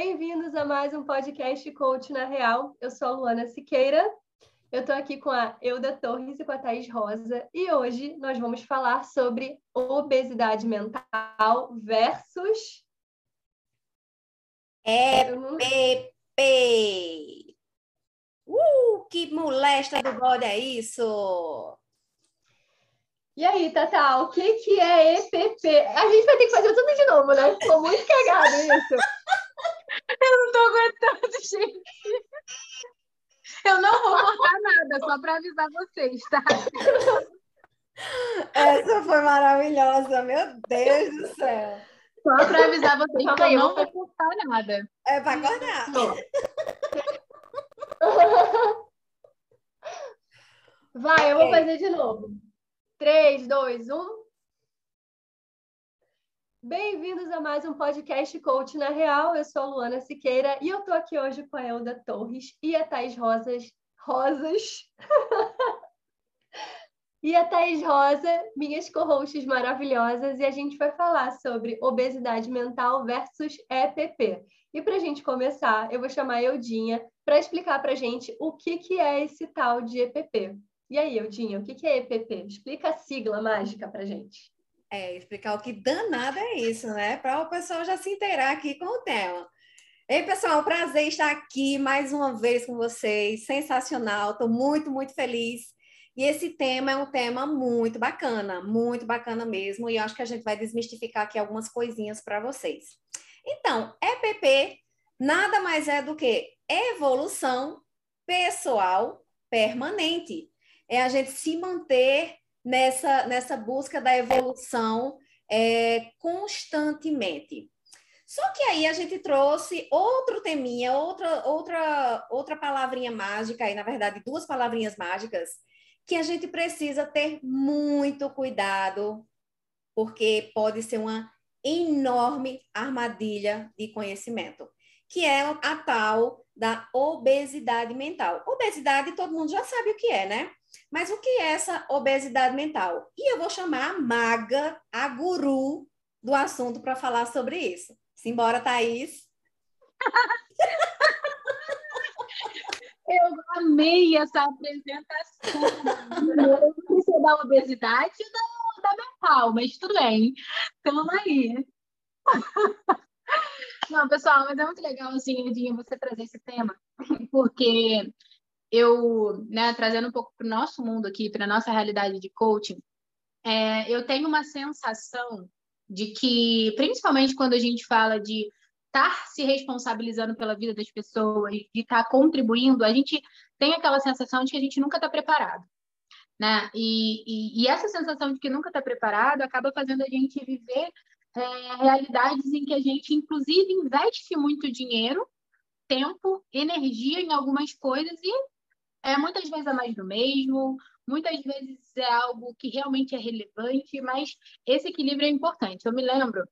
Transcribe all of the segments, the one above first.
Bem-vindos a mais um podcast Coach na Real. Eu sou a Luana Siqueira. Eu estou aqui com a Euda Torres e com a Thaís Rosa e hoje nós vamos falar sobre obesidade mental versus EPP. Uh, que molesta do bode é isso? E aí, Tata, o que, que é EPP? A gente vai ter que fazer tudo de novo, né? Ficou muito cagado isso. Eu não tô aguentando, gente. Eu não vou cortar nada, só para avisar vocês, tá? Essa foi maravilhosa, meu Deus do céu. Só para avisar vocês que eu não vou cortar nada. É para cortar. Vai, eu vou fazer de novo. 3, 2, 1. Bem-vindos a mais um podcast Coach na Real. Eu sou a Luana Siqueira e eu tô aqui hoje com a Elda Torres e a Thais Rosas. Rosas. e a Thais Rosa, minhas co-hosts maravilhosas, e a gente vai falar sobre obesidade mental versus EPP. E para a gente começar, eu vou chamar a Eudinha para explicar para a gente o que, que é esse tal de EPP. E aí, Eudinha, o que é EPP? Explica a sigla mágica para gente. É, explicar o que danado é isso, né? Para o pessoal já se inteirar aqui com o tema. Ei, pessoal, prazer estar aqui mais uma vez com vocês. Sensacional, estou muito, muito feliz. E esse tema é um tema muito bacana, muito bacana mesmo. E acho que a gente vai desmistificar aqui algumas coisinhas para vocês. Então, EPP nada mais é do que evolução pessoal permanente é a gente se manter nessa, nessa busca da evolução é, constantemente. Só que aí a gente trouxe outro teminha, outra, outra, outra palavrinha mágica, aí, na verdade, duas palavrinhas mágicas, que a gente precisa ter muito cuidado, porque pode ser uma enorme armadilha de conhecimento, que é a tal da obesidade mental. Obesidade, todo mundo já sabe o que é, né? Mas o que é essa obesidade mental? E eu vou chamar a maga, a guru do assunto para falar sobre isso. Simbora, Thaís. Eu amei essa apresentação. Eu não sei da obesidade ou da, da mental, mas tudo bem. Estamos aí. Não, pessoal, mas é muito legal, assim, Edinha, você trazer esse tema, porque eu, né, trazendo um pouco para o nosso mundo aqui, para a nossa realidade de coaching, é, eu tenho uma sensação de que, principalmente quando a gente fala de estar se responsabilizando pela vida das pessoas, de estar contribuindo, a gente tem aquela sensação de que a gente nunca está preparado. Né? E, e, e, essa sensação de que nunca está preparado acaba fazendo a gente viver é, realidades em que a gente, inclusive, investe muito dinheiro, tempo, energia em algumas coisas e é, muitas vezes é mais do mesmo, muitas vezes é algo que realmente é relevante, mas esse equilíbrio é importante. Eu me lembro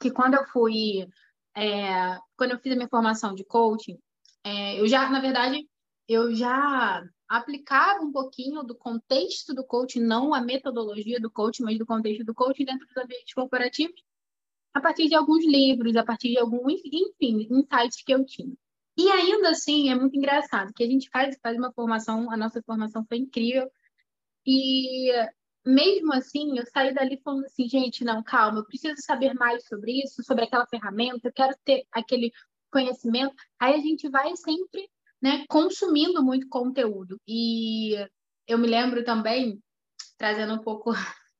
que quando eu fui, é, quando eu fiz a minha formação de coaching, é, eu já, na verdade, eu já aplicava um pouquinho do contexto do coaching, não a metodologia do coaching, mas do contexto do coaching dentro dos ambientes corporativos, a partir de alguns livros, a partir de alguns, enfim, insights que eu tinha. E ainda assim, é muito engraçado, que a gente faz, faz uma formação, a nossa formação foi incrível, e mesmo assim, eu saí dali falando assim, gente, não, calma, eu preciso saber mais sobre isso, sobre aquela ferramenta, eu quero ter aquele conhecimento. Aí a gente vai sempre, né, consumindo muito conteúdo. E eu me lembro também, trazendo um pouco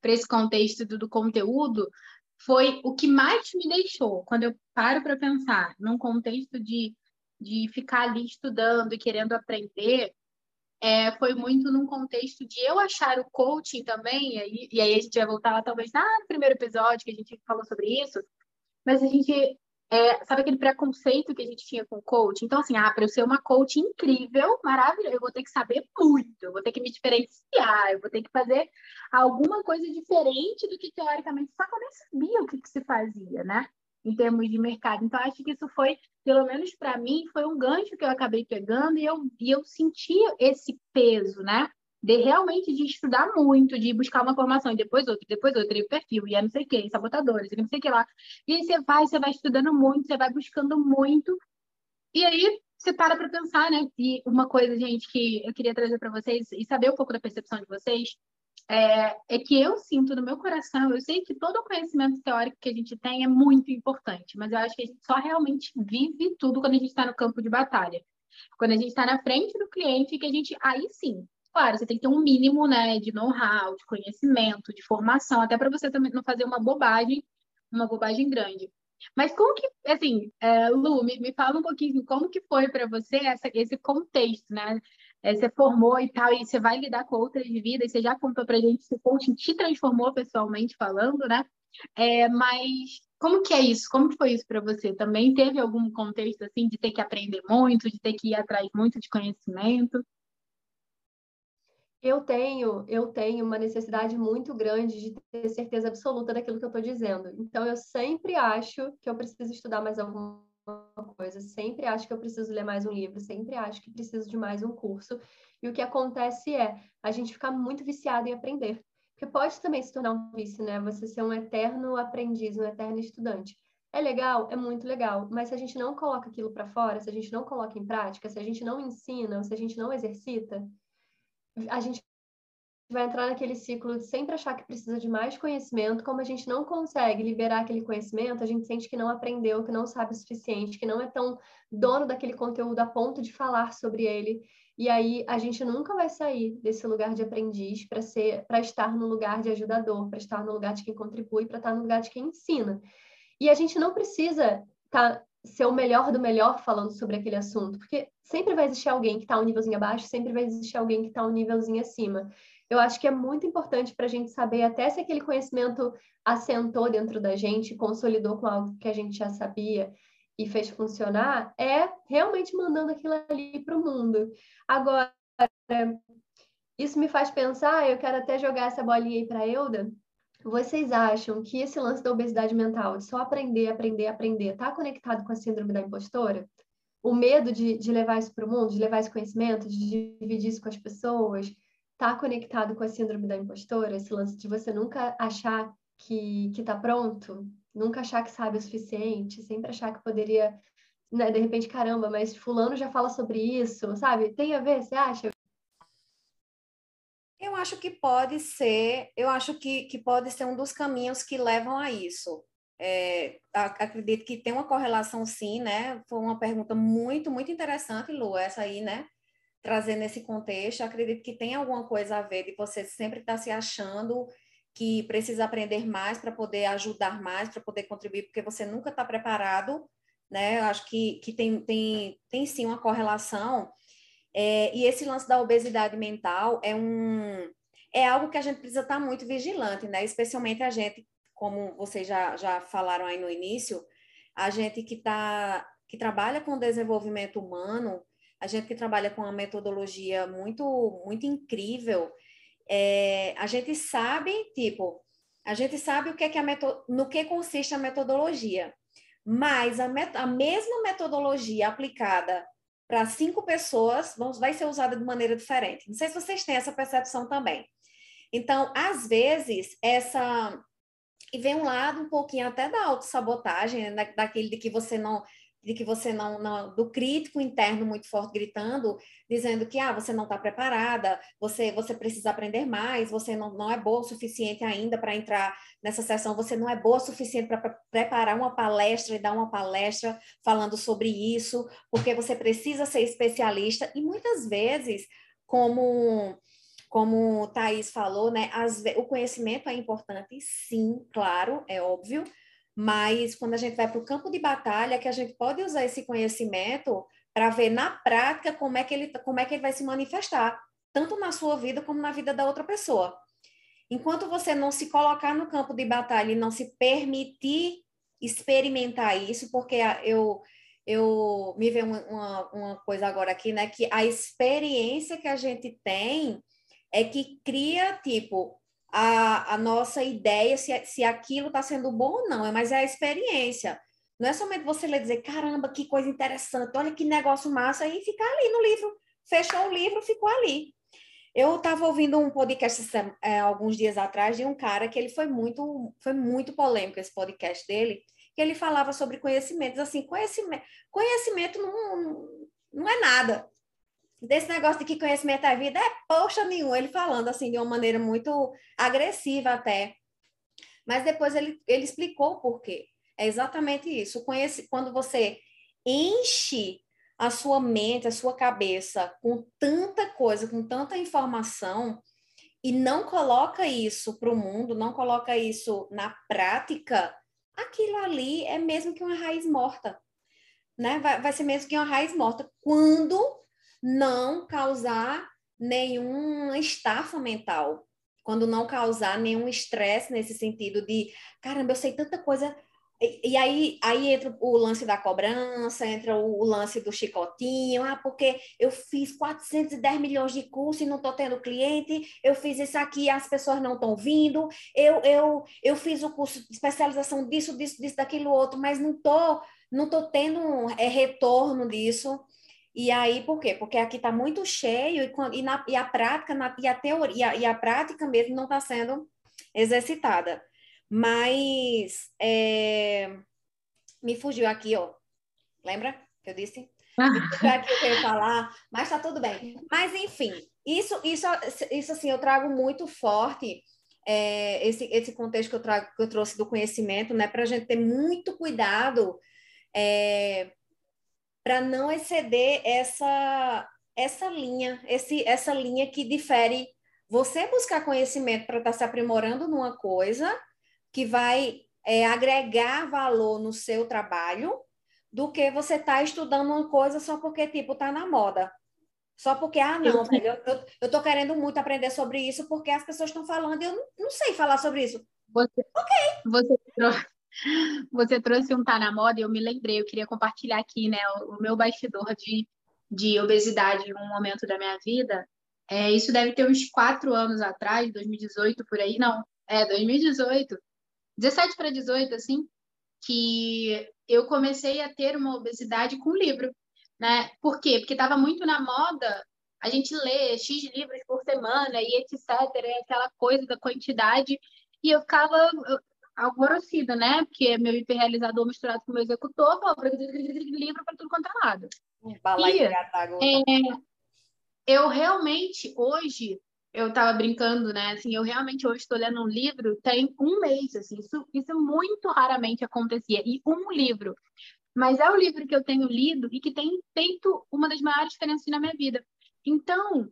para esse contexto do, do conteúdo, foi o que mais me deixou, quando eu paro para pensar num contexto de, de ficar ali estudando e querendo aprender, é, foi muito num contexto de eu achar o coaching também, e aí, e aí a gente vai voltar lá talvez ah, no primeiro episódio que a gente falou sobre isso, mas a gente é, sabe aquele preconceito que a gente tinha com coach? Então, assim, ah, para eu ser uma coach incrível, maravilhosa, eu vou ter que saber muito, eu vou ter que me diferenciar, eu vou ter que fazer alguma coisa diferente do que teoricamente, só que eu nem sabia o que, que se fazia, né? Em termos de mercado. Então, acho que isso foi, pelo menos para mim, foi um gancho que eu acabei pegando e eu, e eu senti esse peso, né? De realmente de estudar muito, de buscar uma formação, e depois outra, depois outra, e o perfil, e é não sei o quê, sabotadores, e não sei o que lá. E aí você vai, você vai estudando muito, você vai buscando muito, e aí você para para pensar, né? E uma coisa, gente, que eu queria trazer para vocês, e saber um pouco da percepção de vocês, é, é, que eu sinto no meu coração, eu sei que todo o conhecimento teórico que a gente tem é muito importante, mas eu acho que a gente só realmente vive tudo quando a gente está no campo de batalha. Quando a gente está na frente do cliente, que a gente, aí sim, claro, você tem que ter um mínimo, né, de know-how, de conhecimento, de formação, até para você também não fazer uma bobagem, uma bobagem grande. Mas como que, assim, é, Lu, me, me fala um pouquinho como que foi para você essa, esse contexto, né? É, você formou e tal, e você vai lidar com outras vidas, você já contou pra gente se o coaching te transformou pessoalmente falando, né? É, mas como que é isso? Como que foi isso para você? Também teve algum contexto assim de ter que aprender muito, de ter que ir atrás muito de conhecimento? Eu tenho, eu tenho uma necessidade muito grande de ter certeza absoluta daquilo que eu estou dizendo. Então, eu sempre acho que eu preciso estudar mais alguma coisa, sempre acho que eu preciso ler mais um livro, sempre acho que preciso de mais um curso. E o que acontece é a gente ficar muito viciado em aprender. Porque pode também se tornar um vício, né? Você ser um eterno aprendiz, um eterno estudante. É legal, é muito legal, mas se a gente não coloca aquilo para fora, se a gente não coloca em prática, se a gente não ensina, se a gente não exercita, a gente vai entrar naquele ciclo de sempre achar que precisa de mais conhecimento, como a gente não consegue liberar aquele conhecimento, a gente sente que não aprendeu, que não sabe o suficiente, que não é tão dono daquele conteúdo a ponto de falar sobre ele. E aí a gente nunca vai sair desse lugar de aprendiz para ser, para estar no lugar de ajudador, para estar no lugar de quem contribui, para estar no lugar de quem ensina. E a gente não precisa tá, ser o melhor do melhor falando sobre aquele assunto, porque sempre vai existir alguém que está um nívelzinho abaixo, sempre vai existir alguém que está um nívelzinho acima. Eu acho que é muito importante para a gente saber até se aquele conhecimento assentou dentro da gente, consolidou com algo que a gente já sabia e fez funcionar, é realmente mandando aquilo ali para o mundo. Agora, isso me faz pensar, eu quero até jogar essa bolinha aí para a Euda, vocês acham que esse lance da obesidade mental, de só aprender, aprender, aprender, está conectado com a síndrome da impostora? O medo de, de levar isso para o mundo, de levar esse conhecimento, de dividir isso com as pessoas, está conectado com a síndrome da impostora? Esse lance de você nunca achar que está pronto, nunca achar que sabe o suficiente, sempre achar que poderia, né, de repente, caramba, mas fulano já fala sobre isso, sabe? Tem a ver, você acha? Acho que pode ser, eu acho que, que pode ser um dos caminhos que levam a isso. É, acredito que tem uma correlação sim, né? Foi uma pergunta muito, muito interessante, Lu, essa aí, né? Trazendo esse contexto, acredito que tem alguma coisa a ver de você sempre estar tá se achando que precisa aprender mais para poder ajudar mais, para poder contribuir, porque você nunca está preparado, né? Eu acho que, que tem, tem, tem sim uma correlação é, e esse lance da obesidade mental é um é algo que a gente precisa estar muito vigilante, né? Especialmente a gente, como vocês já, já falaram aí no início, a gente que tá, que trabalha com desenvolvimento humano, a gente que trabalha com uma metodologia muito muito incrível, é, a gente sabe, tipo, a gente sabe o que é que a meto, no que consiste a metodologia, mas a, met, a mesma metodologia aplicada para cinco pessoas vai ser usada de maneira diferente. Não sei se vocês têm essa percepção também. Então, às vezes, essa. E vem um lado um pouquinho até da autossabotagem, né? daquele de que você não de que você não, não, do crítico interno muito forte gritando, dizendo que ah, você não está preparada, você você precisa aprender mais, você não, não é boa o suficiente ainda para entrar nessa sessão, você não é boa o suficiente para preparar uma palestra e dar uma palestra falando sobre isso, porque você precisa ser especialista. E muitas vezes, como como Thaís falou, né, as, o conhecimento é importante, sim, claro, é óbvio, mas quando a gente vai para o campo de batalha, que a gente pode usar esse conhecimento para ver na prática como é, que ele, como é que ele vai se manifestar, tanto na sua vida como na vida da outra pessoa. Enquanto você não se colocar no campo de batalha e não se permitir experimentar isso, porque eu eu me veio uma, uma coisa agora aqui, né, que a experiência que a gente tem é que cria, tipo, a, a nossa ideia se, se aquilo está sendo bom ou não, é mas é a experiência. Não é somente você ler dizer, caramba, que coisa interessante, olha que negócio massa, e ficar ali no livro. Fechou o livro, ficou ali. Eu estava ouvindo um podcast é, alguns dias atrás de um cara que ele foi muito, foi muito polêmico esse podcast dele, que ele falava sobre conhecimentos, assim, conhecimento, conhecimento não, não é nada. Desse negócio de que conhecimento é vida, é poxa nenhum, ele falando assim de uma maneira muito agressiva até. Mas depois ele, ele explicou o porquê. É exatamente isso. Conhece, quando você enche a sua mente, a sua cabeça com tanta coisa, com tanta informação e não coloca isso para o mundo, não coloca isso na prática, aquilo ali é mesmo que uma raiz morta, né? Vai, vai ser mesmo que uma raiz morta quando não causar nenhuma estafa mental, quando não causar nenhum estresse nesse sentido de, caramba, eu sei tanta coisa, e, aí, aí entra o lance da cobrança, entra o, lance do chicotinho, ah, porque eu fiz 410 milhões de cursos e não estou tendo cliente, eu fiz isso aqui as pessoas não estão vindo, eu, eu, eu fiz o curso de especialização disso, disso, disso, daquilo outro, mas não estou não tô tendo é, retorno disso. E aí, por quê? Porque aqui está muito cheio e, e, na, e a prática, na, e a teoria, e a prática mesmo não está sendo exercitada. Mas é... me fugiu aqui, ó. Lembra que eu disse? Fugiu aqui eu ia falar, mas tá tudo bem. Mas, enfim, isso, isso, isso assim, eu trago muito forte é, esse, esse contexto que eu, trago, que eu trouxe do conhecimento, né? Para a gente ter muito cuidado é, para não exceder essa, essa linha, esse, essa linha que difere você buscar conhecimento para estar tá se aprimorando numa coisa que vai é, agregar valor no seu trabalho do que você está estudando uma coisa só porque, tipo, está na moda. Só porque, ah, não, velho, eu, eu tô querendo muito aprender sobre isso porque as pessoas estão falando e eu não, não, sei falar sobre isso. Você, ok. Você você trouxe um tá na moda e eu me lembrei, eu queria compartilhar aqui, né, o, meu bastidor de, de obesidade em um momento da minha vida. É, isso deve ter uns quatro anos atrás, 2018, por aí, não, é, 2018. 17 para 18, assim, que eu comecei a ter uma obesidade com livro, né? Por quê? Porque estava muito na moda a gente ler X livros por semana e etc, aquela coisa da quantidade, e eu ficava alvorocida, né? Porque é meu hiperrealizador misturado com meu executor, falou, livro para tudo quanto é lado. E, é, eu realmente, hoje, eu estava brincando, né? Assim, eu realmente hoje estou lendo um livro tem um mês, assim, isso, isso muito raramente acontecia. E um livro. Mas é o livro que eu tenho lido e que tem feito uma das maiores diferenças na minha vida. Então,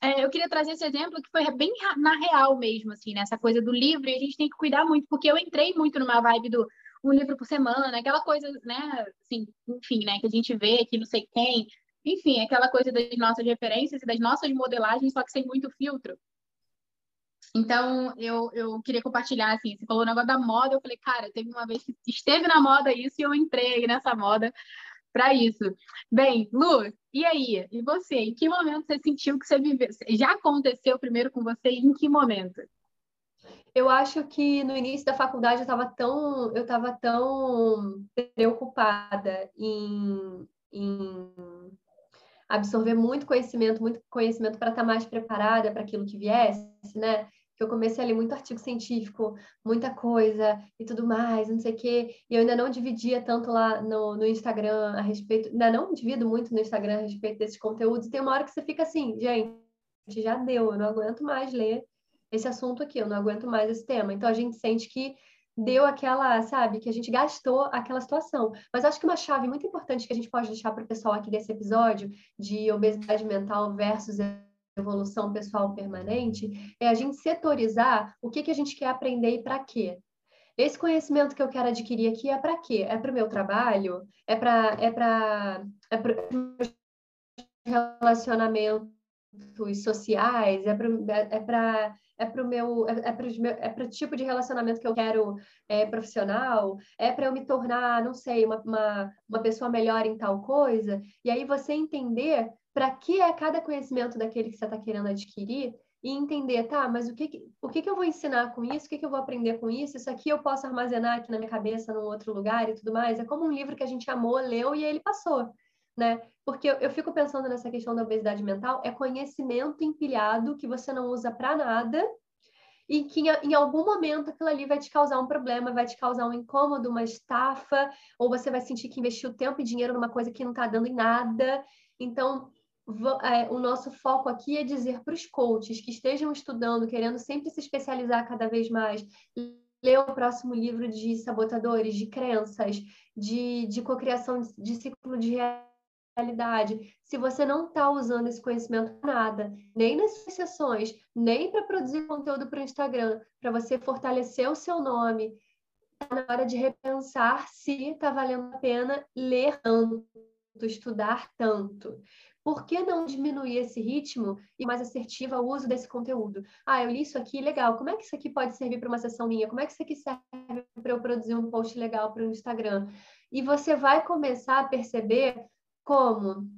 é, eu queria trazer esse exemplo que foi bem na real mesmo, assim, nessa né? coisa do livro, e a gente tem que cuidar muito, porque eu entrei muito numa vibe do um livro por semana, aquela coisa, né, assim, enfim, né, que a gente vê que não sei quem enfim, aquela coisa das nossas referências e das nossas modelagens, só que sem muito filtro. Então, eu, eu queria compartilhar, assim, você falou o negócio da moda, eu falei, cara, teve uma vez que esteve na moda isso e eu entrei nessa moda para isso. Bem, Lu, e aí? E você? Em que momento você sentiu que você viveu? Já aconteceu primeiro com você e em que momento? Eu acho que no início da faculdade eu estava tão, eu estava tão preocupada em, em absorver muito conhecimento, muito conhecimento para estar tá mais preparada para aquilo que viesse, né? Que eu comecei a ler muito artigo científico, muita coisa e tudo mais, não sei o quê. E eu ainda não dividia tanto lá no, no Instagram a respeito, ainda não divido muito no Instagram a respeito desses conteúdos. E tem uma hora que você fica assim, gente, já deu, eu não aguento mais ler esse assunto aqui, eu não aguento mais esse tema. Então a gente sente que deu aquela, sabe, que a gente gastou aquela situação. Mas acho que uma chave muito importante que a gente pode deixar para o pessoal aqui desse episódio de obesidade mental versus evolução pessoal permanente é a gente setorizar o que, que a gente quer aprender e para quê. Esse conhecimento que eu quero adquirir aqui é para quê? É para o meu trabalho? É para é para é para relacionamentos sociais? É para é para é para o meu, é, é para é o tipo de relacionamento que eu quero é, profissional, é para eu me tornar, não sei, uma, uma, uma pessoa melhor em tal coisa, e aí você entender para que é cada conhecimento daquele que você está querendo adquirir e entender, tá, mas o que, o que, que eu vou ensinar com isso, o que, que eu vou aprender com isso, isso aqui eu posso armazenar aqui na minha cabeça, num outro lugar e tudo mais. É como um livro que a gente amou, leu e ele passou. né? Porque eu, eu fico pensando nessa questão da obesidade mental, é conhecimento empilhado que você não usa para nada e que em, em, algum momento aquilo ali vai te causar um problema, vai te causar um incômodo, uma estafa, ou você vai sentir que investiu tempo e dinheiro numa coisa que não está dando em nada. Então, o nosso foco aqui é dizer para os coaches que estejam estudando, querendo sempre se especializar cada vez mais, ler o próximo livro de sabotadores, de crenças, de, de cocriação de, de ciclo de realidade. Se você não está usando esse conhecimento para nada, nem nas sessões, nem para produzir conteúdo para o Instagram, para você fortalecer o seu nome, está na hora de repensar se está valendo a pena ler tanto, estudar tanto por que não diminuir esse ritmo e mais assertiva o uso desse conteúdo? Ah, eu li isso aqui, legal. Como é que isso aqui pode servir para uma sessão minha? Como é que isso aqui serve para eu produzir um post legal para o Instagram? E você vai começar a perceber como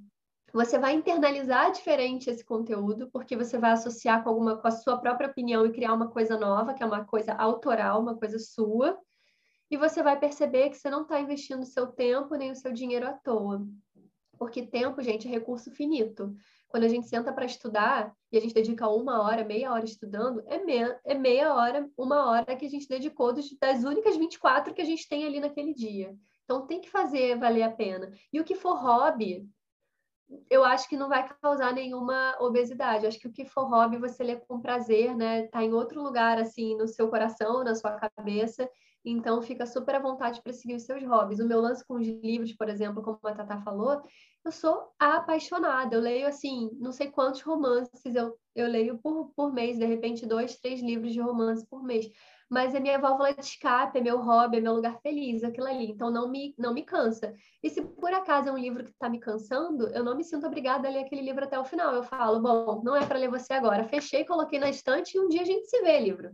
você vai internalizar diferente esse conteúdo, porque você vai associar com alguma com a sua própria opinião e criar uma coisa nova, que é uma coisa autoral, uma coisa sua. E você vai perceber que você não está investindo seu tempo nem o seu dinheiro à toa. Porque tempo, gente, é recurso finito. Quando a gente senta para estudar e a gente dedica uma hora, meia hora estudando, é meia, é meia hora, uma hora que a gente dedicou das únicas 24 que a gente tem ali naquele dia. Então tem que fazer valer a pena. E o que for hobby, eu acho que não vai causar nenhuma obesidade. Eu acho que o que for hobby você lê com prazer, né? Tá em outro lugar assim no seu coração, na sua cabeça então, fica super à vontade para seguir os seus hobbies. O meu lance com os livros, por exemplo, como a Tata falou, eu sou apaixonada. Eu leio, assim, não sei quantos romances eu, eu leio por, por mês, de repente, dois, três livros de romance por mês. Mas é minha válvula de escape, é meu hobby, é meu lugar feliz, aquilo ali. Então, não me, não me cansa. E se por acaso é um livro que está me cansando, eu não me sinto obrigada a ler aquele livro até o final. Eu falo, bom, não é para ler você agora. Fechei, coloquei na estante e um dia a gente se vê, livro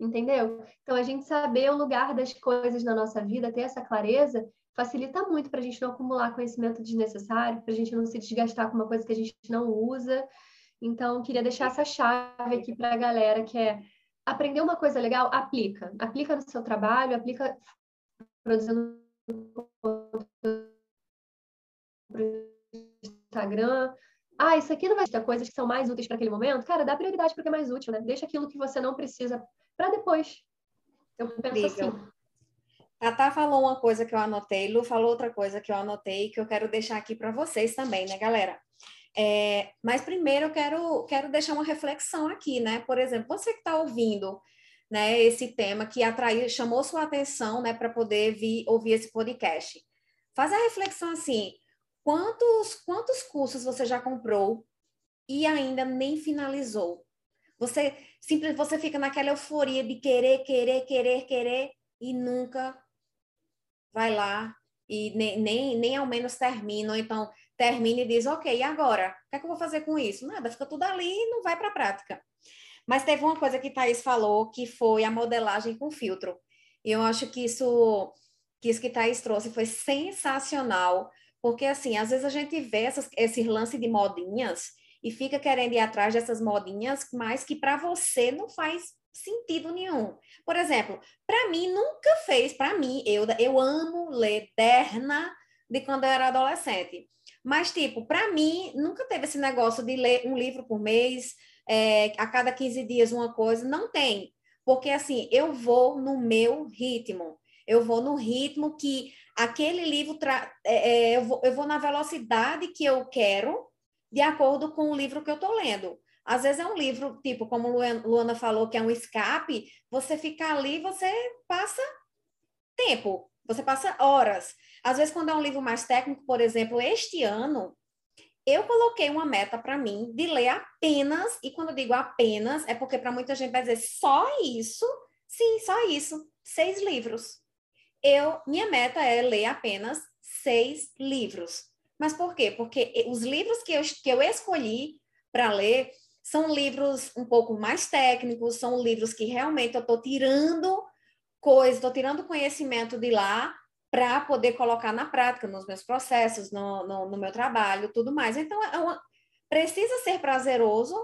entendeu? Então, a gente saber o lugar das coisas na nossa vida, ter essa clareza, facilita muito para a gente não acumular conhecimento desnecessário, para a gente não se desgastar com uma coisa que a gente não usa. Então, queria deixar essa chave aqui para a galera, que é aprender uma coisa legal, aplica. Aplica no seu trabalho, aplica produzindo Instagram. Ah, isso aqui não vai ter coisas que são mais úteis para aquele momento. Cara, dá prioridade para o que é mais útil, né? Deixa aquilo que você não precisa para depois. Eu penso Liga. assim. Tata falou uma coisa que eu anotei, Lu falou outra coisa que eu anotei, que eu quero deixar aqui para vocês também, né, galera? É, mas primeiro eu quero, quero deixar uma reflexão aqui, né? Por exemplo, você que está ouvindo né, esse tema que atraiu, chamou sua atenção né, para poder vir, ouvir esse podcast. Faz a reflexão assim: quantos, quantos cursos você já comprou e ainda nem finalizou? Você simplesmente você fica naquela euforia de querer, querer, querer, querer e nunca vai lá e nem, nem, nem ao menos termina, ou então termina e diz, ok, e agora? O que é que eu vou fazer com isso? Nada, fica tudo ali e não vai para a prática. Mas teve uma coisa que Thaís falou, que foi a modelagem com filtro. E eu acho que isso que isso que Thaís trouxe foi sensacional, porque assim, às vezes a gente vê essas, esse lance de modinhas e fica querendo ir atrás dessas modinhas, mas que para você não faz sentido nenhum. Por exemplo, para mim nunca fez, para mim, eu, eu amo ler Derna de quando eu era adolescente. Mas, tipo, para mim, nunca teve esse negócio de ler um livro por mês, é, a cada 15 dias uma coisa. Não tem. Porque, assim, eu vou no meu ritmo. Eu vou no ritmo que aquele livro... Tra... É, é, eu, vou, eu vou na velocidade que eu quero de acordo com o livro que eu estou lendo. Às vezes é um livro, tipo, como Luana falou, que é um escape, você fica ali, você passa tempo, você passa horas. Às vezes, quando é um livro mais técnico, por exemplo, este ano, eu coloquei uma meta para mim de ler apenas, e quando eu digo apenas, é porque para muita gente vai dizer só isso? Sim, só isso. Seis livros. Eu, minha meta é ler apenas seis livros. Mas por quê? Porque os livros que eu, que eu escolhi para ler são livros um pouco mais técnicos, são livros que realmente eu estou tirando coisas, estou tirando conhecimento de lá para poder colocar na prática, nos meus processos, no, no, no meu trabalho, tudo mais. Então, é uma, precisa ser prazeroso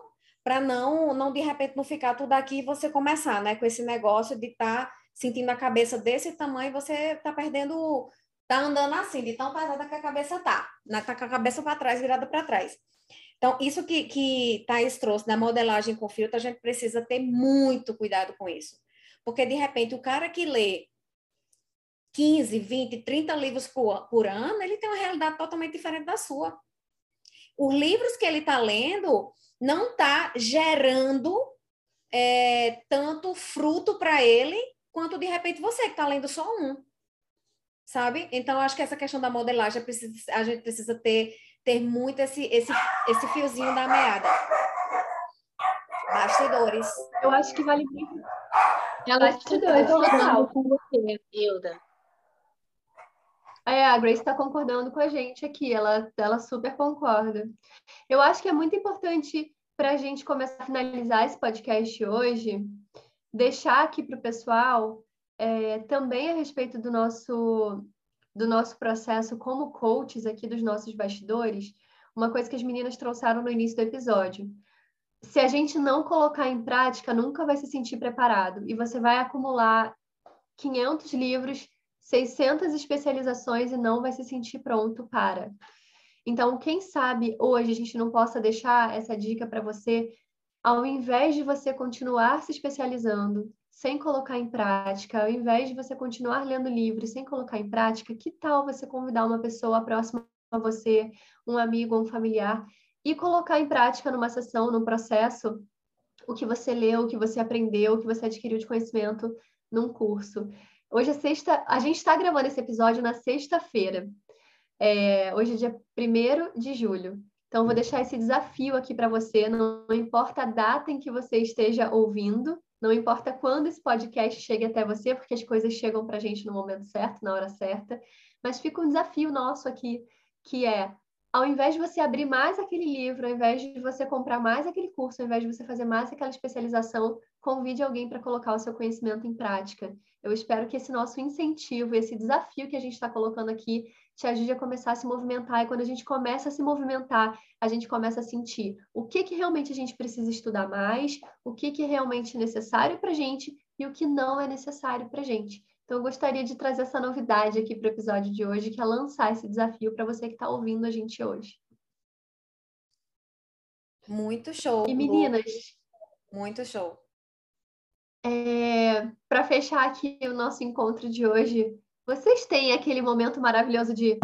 para não, não, de repente, não ficar tudo aqui e você começar, né, com esse negócio de estar tá sentindo a cabeça desse tamanho, você está perdendo tá andando assim, de tão pesada que a cabeça tá, na, tá com a cabeça para trás, virada para trás. Então, isso que, que Thais trouxe da modelagem com filtro, a gente precisa ter muito cuidado com isso. Porque, de repente, o cara que lê 15, 20, 30 livros por, por ano, ele tem uma realidade totalmente diferente da sua. Os livros que ele está lendo não está gerando é, tanto fruto para ele quanto de repente você que está lendo só um, sabe? Então acho que essa questão da modelagem a gente precisa ter ter muito esse esse esse fiozinho da meada. Bastidores. Eu acho que vale muito. Ela Bastidores, total. com você, Hilda. É, a Grace está concordando com a gente aqui, ela, ela super concorda. Eu acho que é muito importante para a gente começar a finalizar esse podcast hoje, deixar aqui para o pessoal é, também a respeito do nosso, do nosso processo como coaches aqui dos nossos bastidores, uma coisa que as meninas trouxeram no início do episódio. Se a gente não colocar em prática, nunca vai se sentir preparado e você vai acumular 500 livros 600 especializações e não vai se sentir pronto para. Então, quem sabe hoje a gente não possa deixar essa dica para você, ao invés de você continuar se especializando sem colocar em prática, ao invés de você continuar lendo livros sem colocar em prática, que tal você convidar uma pessoa próxima a você, um amigo, um familiar, e colocar em prática numa sessão, num processo, o que você leu, o que você aprendeu, o que você adquiriu de conhecimento num curso. Hoje é sexta, a gente está gravando esse episódio na sexta-feira. É, hoje é dia 1 de julho. Então, vou deixar esse desafio aqui para você. Não, não importa a data em que você esteja ouvindo, não importa quando esse podcast chegue até você, porque as coisas chegam para a gente no momento certo, na hora certa. Mas fica um desafio nosso aqui, que é ao invés de você abrir mais aquele livro, ao invés de você comprar mais aquele curso, ao invés de você fazer mais aquela especialização, convide alguém para colocar o seu conhecimento em prática. Eu espero que esse nosso incentivo, esse desafio que a gente está colocando aqui, te ajude a começar a se movimentar. E quando a gente começa a se movimentar, a gente começa a sentir o que, que realmente a gente precisa estudar mais, o que, que é realmente necessário para a gente e o que não é necessário para a gente. Então, eu gostaria de trazer essa novidade aqui para o episódio de hoje, que é lançar esse desafio para você que está ouvindo a gente hoje. Muito show. E meninas. Muito show. É, para fechar aqui o nosso encontro de hoje, vocês têm aquele momento maravilhoso de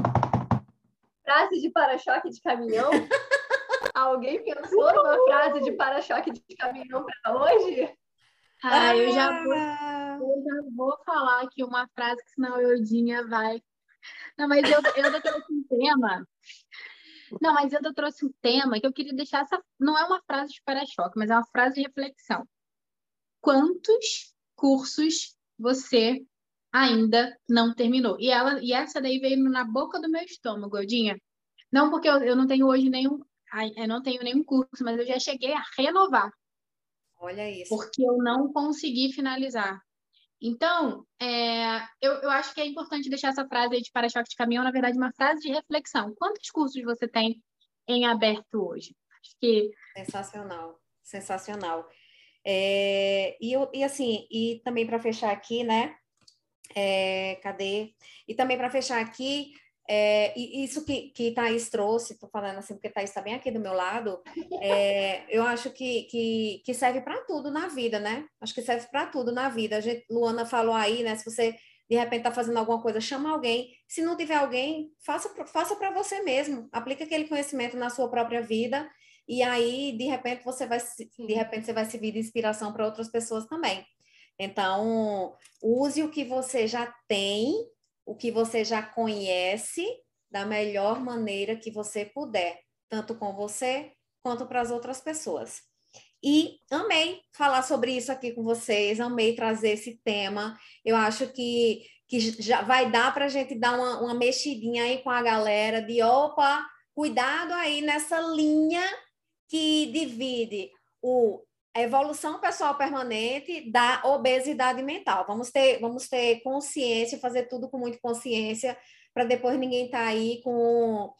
frase de para-choque de caminhão? Alguém pensou numa frase de para-choque de caminhão para hoje? Ah, eu já vou eu já vou falar aqui uma frase que senão a Eudinha vai. Não, mas eu, eu trouxe um tema. Não, mas eu trouxe um tema que eu queria deixar essa. Não é uma frase de para-choque, mas é uma frase de reflexão. Quantos cursos você ainda não terminou? E ela e essa daí veio na boca do meu estômago, Eudinha. Não porque eu, eu não tenho hoje nenhum, eu não tenho nenhum curso, mas eu já cheguei a renovar. Olha isso. Porque eu não consegui finalizar. Então, é, eu, eu acho que é importante deixar essa frase aí de para-choque de caminhão, na verdade, uma frase de reflexão. Quantos cursos você tem em aberto hoje? Acho que... Sensacional, sensacional. É, e, eu, e assim, e também para fechar aqui, né? É, cadê? E também para fechar aqui, é, e isso que, que Thaís trouxe, estou falando assim porque Thaís está bem aqui do meu lado, é, eu acho que, que, que serve para tudo na vida, né? Acho que serve para tudo na vida. A gente, Luana falou aí, né? Se você de repente está fazendo alguma coisa, chama alguém. Se não tiver alguém, faça, faça para você mesmo. Aplique aquele conhecimento na sua própria vida e aí de repente você vai de repente você vai servir de inspiração para outras pessoas também. Então, use o que você já tem o que você já conhece da melhor maneira que você puder, tanto com você quanto para as outras pessoas. E amei falar sobre isso aqui com vocês, amei trazer esse tema. Eu acho que, que já vai dar para a gente dar uma, uma mexidinha aí com a galera de opa, cuidado aí nessa linha que divide o a evolução pessoal permanente da obesidade mental. Vamos ter, vamos ter consciência, fazer tudo com muita consciência, para depois ninguém estar tá aí com,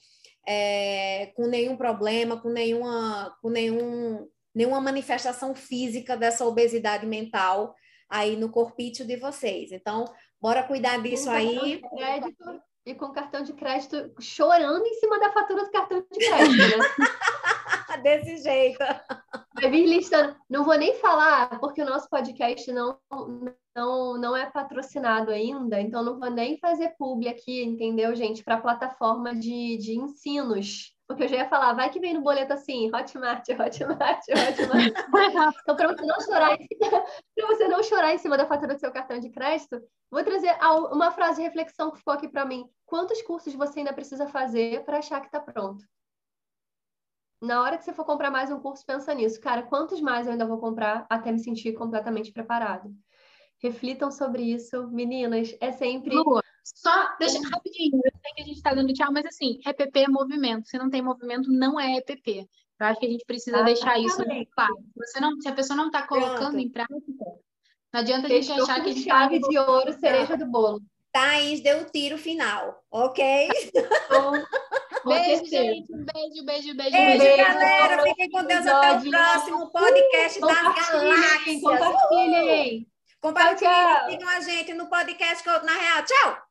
é, com nenhum problema, com nenhuma, com nenhum, nenhuma manifestação física dessa obesidade mental aí no corpício de vocês. Então, bora cuidar disso aí. Crédito, e com cartão de crédito chorando em cima da fatura do cartão de crédito, né? Desse jeito. Vai vir listando. Não vou nem falar, porque o nosso podcast não, não, não é patrocinado ainda, então não vou nem fazer publi aqui, entendeu, gente? Para plataforma de, de ensinos. Porque eu já ia falar, vai que vem no boleto assim, Hotmart, Hotmart, Hotmart. então, para você não chorar, para você não chorar em cima da fatura do seu cartão de crédito, vou trazer uma frase de reflexão que ficou aqui para mim. Quantos cursos você ainda precisa fazer para achar que está pronto? Na hora que você for comprar mais um curso, pensa nisso. Cara, quantos mais eu ainda vou comprar até me sentir completamente preparado? Reflitam sobre isso, meninas. É sempre. Lua, só deixa rapidinho, eu sei que a gente está dando tchau, mas assim, EPP é movimento. Se não tem movimento, não é EPP. Eu acho que a gente precisa ah, deixar isso claro. Se, não, se a pessoa não está colocando Pronto. em prática, não adianta a gente Fechou achar que a gente chave tá... de ouro, cereja do bolo. Thaís deu o tiro final, ok? Beijo, gente. Um beijo, beijo, beijo. Beijo, beijo galera. Fiquem com Deus. Até o próximo podcast das Galáxias. Compartilhem. Compartilhem, sigam a gente no podcast na Real. Tchau!